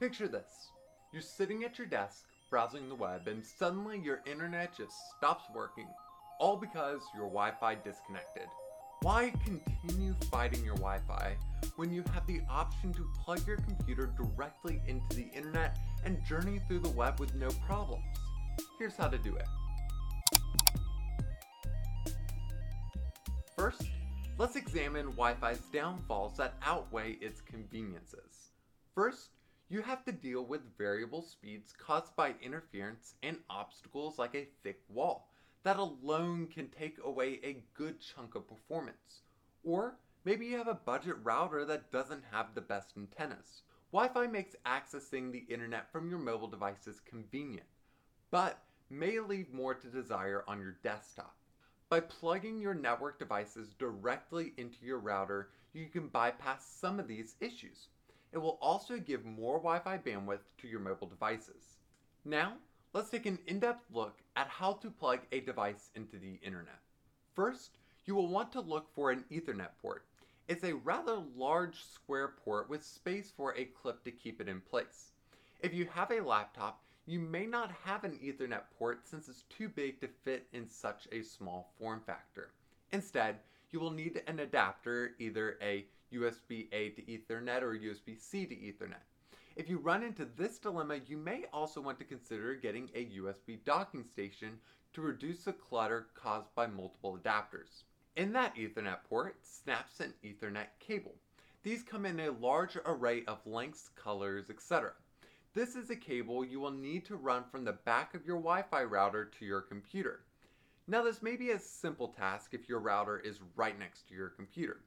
Picture this. You're sitting at your desk, browsing the web, and suddenly your internet just stops working, all because your Wi Fi disconnected. Why continue fighting your Wi Fi when you have the option to plug your computer directly into the internet and journey through the web with no problems? Here's how to do it. First, let's examine Wi Fi's downfalls that outweigh its conveniences. First, you have to deal with variable speeds caused by interference and obstacles like a thick wall that alone can take away a good chunk of performance. Or maybe you have a budget router that doesn't have the best antennas. Wi Fi makes accessing the internet from your mobile devices convenient, but may leave more to desire on your desktop. By plugging your network devices directly into your router, you can bypass some of these issues. It will also give more Wi Fi bandwidth to your mobile devices. Now, let's take an in-depth look at how to plug a device into the internet. First, you will want to look for an Ethernet port. It's a rather large square port with space for a clip to keep it in place. If you have a laptop, you may not have an Ethernet port since it's too big to fit in such a small form factor. Instead, you will need an adapter, either a USB A to Ethernet or USB C to Ethernet. If you run into this dilemma, you may also want to consider getting a USB docking station to reduce the clutter caused by multiple adapters. In that Ethernet port snaps an Ethernet cable. These come in a large array of lengths, colors, etc. This is a cable you will need to run from the back of your Wi-Fi router to your computer. Now this may be a simple task if your router is right next to your computer.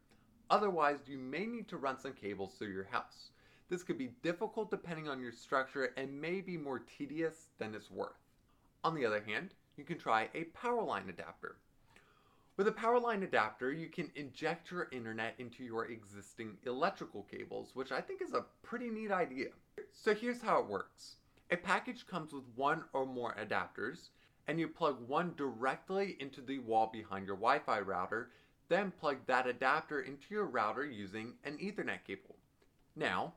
Otherwise, you may need to run some cables through your house. This could be difficult depending on your structure and may be more tedious than it's worth. On the other hand, you can try a power line adapter. With a power line adapter, you can inject your internet into your existing electrical cables, which I think is a pretty neat idea. So here's how it works. A package comes with one or more adapters, and you plug one directly into the wall behind your Wi-Fi router, then plug that adapter into your router using an Ethernet cable. Now,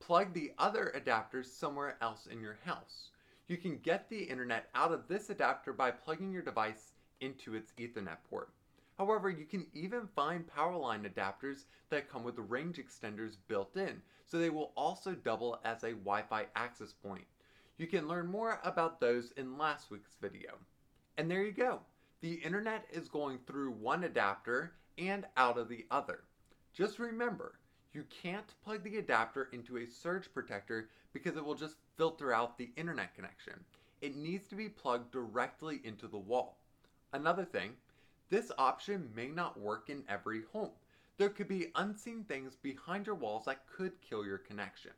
plug the other adapters somewhere else in your house. You can get the internet out of this adapter by plugging your device into its Ethernet port. However, you can even find power line adapters that come with range extenders built in, so they will also double as a Wi-Fi access point. You can learn more about those in last week's video. And there you go. The internet is going through one adapter and out of the other. Just remember, you can't plug the adapter into a surge protector because it will just filter out the internet connection. It needs to be plugged directly into the wall. Another thing, this option may not work in every home. There could be unseen things behind your walls that could kill your connection.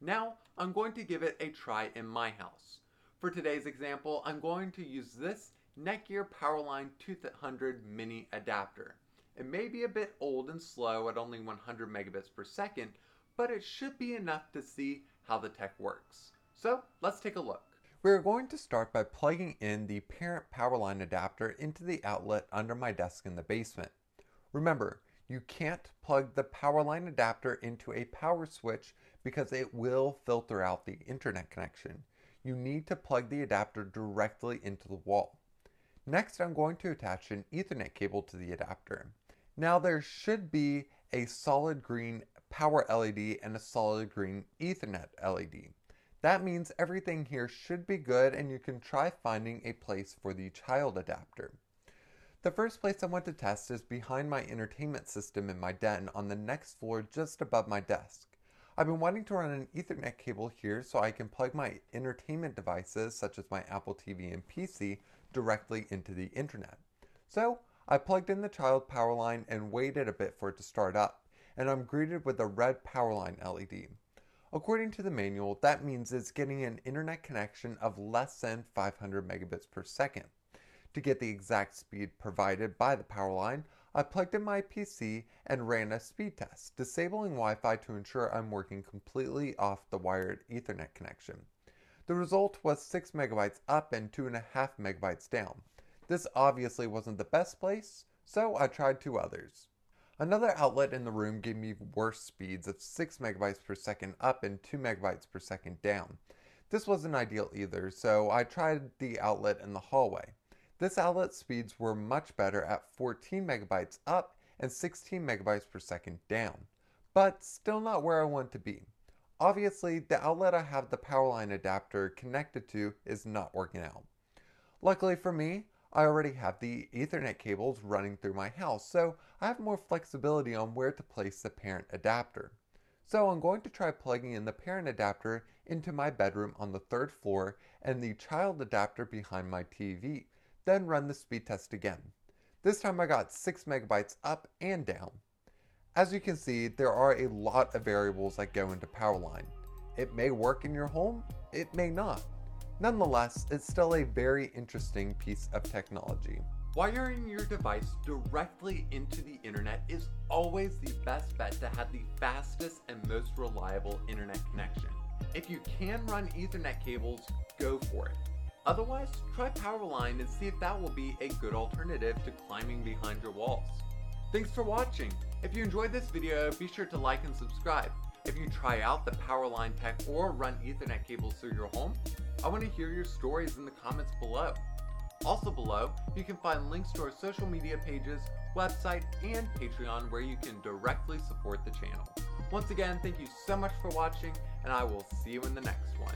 Now, I'm going to give it a try in my house. For today's example, I'm going to use this Netgear Powerline 200 mini adapter. It may be a bit old and slow at only 100 megabits per second, but it should be enough to see how the tech works. So let's take a look. We're going to start by plugging in the parent powerline adapter into the outlet under my desk in the basement. Remember, you can't plug the powerline adapter into a power switch because it will filter out the internet connection. You need to plug the adapter directly into the wall. Next, I'm going to attach an Ethernet cable to the adapter. Now there should be a solid green power LED and a solid green Ethernet LED. That means everything here should be good and you can try finding a place for the child adapter. The first place I want to test is behind my entertainment system in my den on the next floor just above my desk. I've been wanting to run an Ethernet cable here so I can plug my entertainment devices such as my Apple TV and PC directly into the internet. So I plugged in the child power line and waited a bit for it to start up, and I'm greeted with a red power line LED. According to the manual, that means it's getting an internet connection of less than 500 megabits per second. To get the exact speed provided by the power line, I plugged in my PC and ran a speed test, disabling Wi Fi to ensure I'm working completely off the wired Ethernet connection. The result was 6 megabytes up and 2.5 megabytes down. This obviously wasn't the best place, so I tried two others. Another outlet in the room gave me worse speeds of 6 megabytes per second up and 2 megabytes per second down. This wasn't ideal either, so I tried the outlet in the hallway. This outlet speeds were much better at 14 megabytes up and 16 megabytes per second down, but still not where I want to be. Obviously, the outlet I have the power line adapter connected to is not working out. Luckily for me, I already have the Ethernet cables running through my house, so I have more flexibility on where to place the parent adapter. So I'm going to try plugging in the parent adapter into my bedroom on the third floor and the child adapter behind my TV, then run the speed test again. This time I got 6 megabytes up and down. As you can see, there are a lot of variables that go into Powerline. It may work in your home, it may not. Nonetheless, it's still a very interesting piece of technology. Wiring your device directly into the internet is always the best bet to have the fastest and most reliable internet connection. If you can run Ethernet cables, go for it. Otherwise, try Powerline and see if that will be a good alternative to climbing behind your walls. Thanks for watching! If you enjoyed this video, be sure to like and subscribe. If you try out the Powerline tech or run Ethernet cables through your home, I want to hear your stories in the comments below. Also below, you can find links to our social media pages, website, and Patreon where you can directly support the channel. Once again, thank you so much for watching, and I will see you in the next one.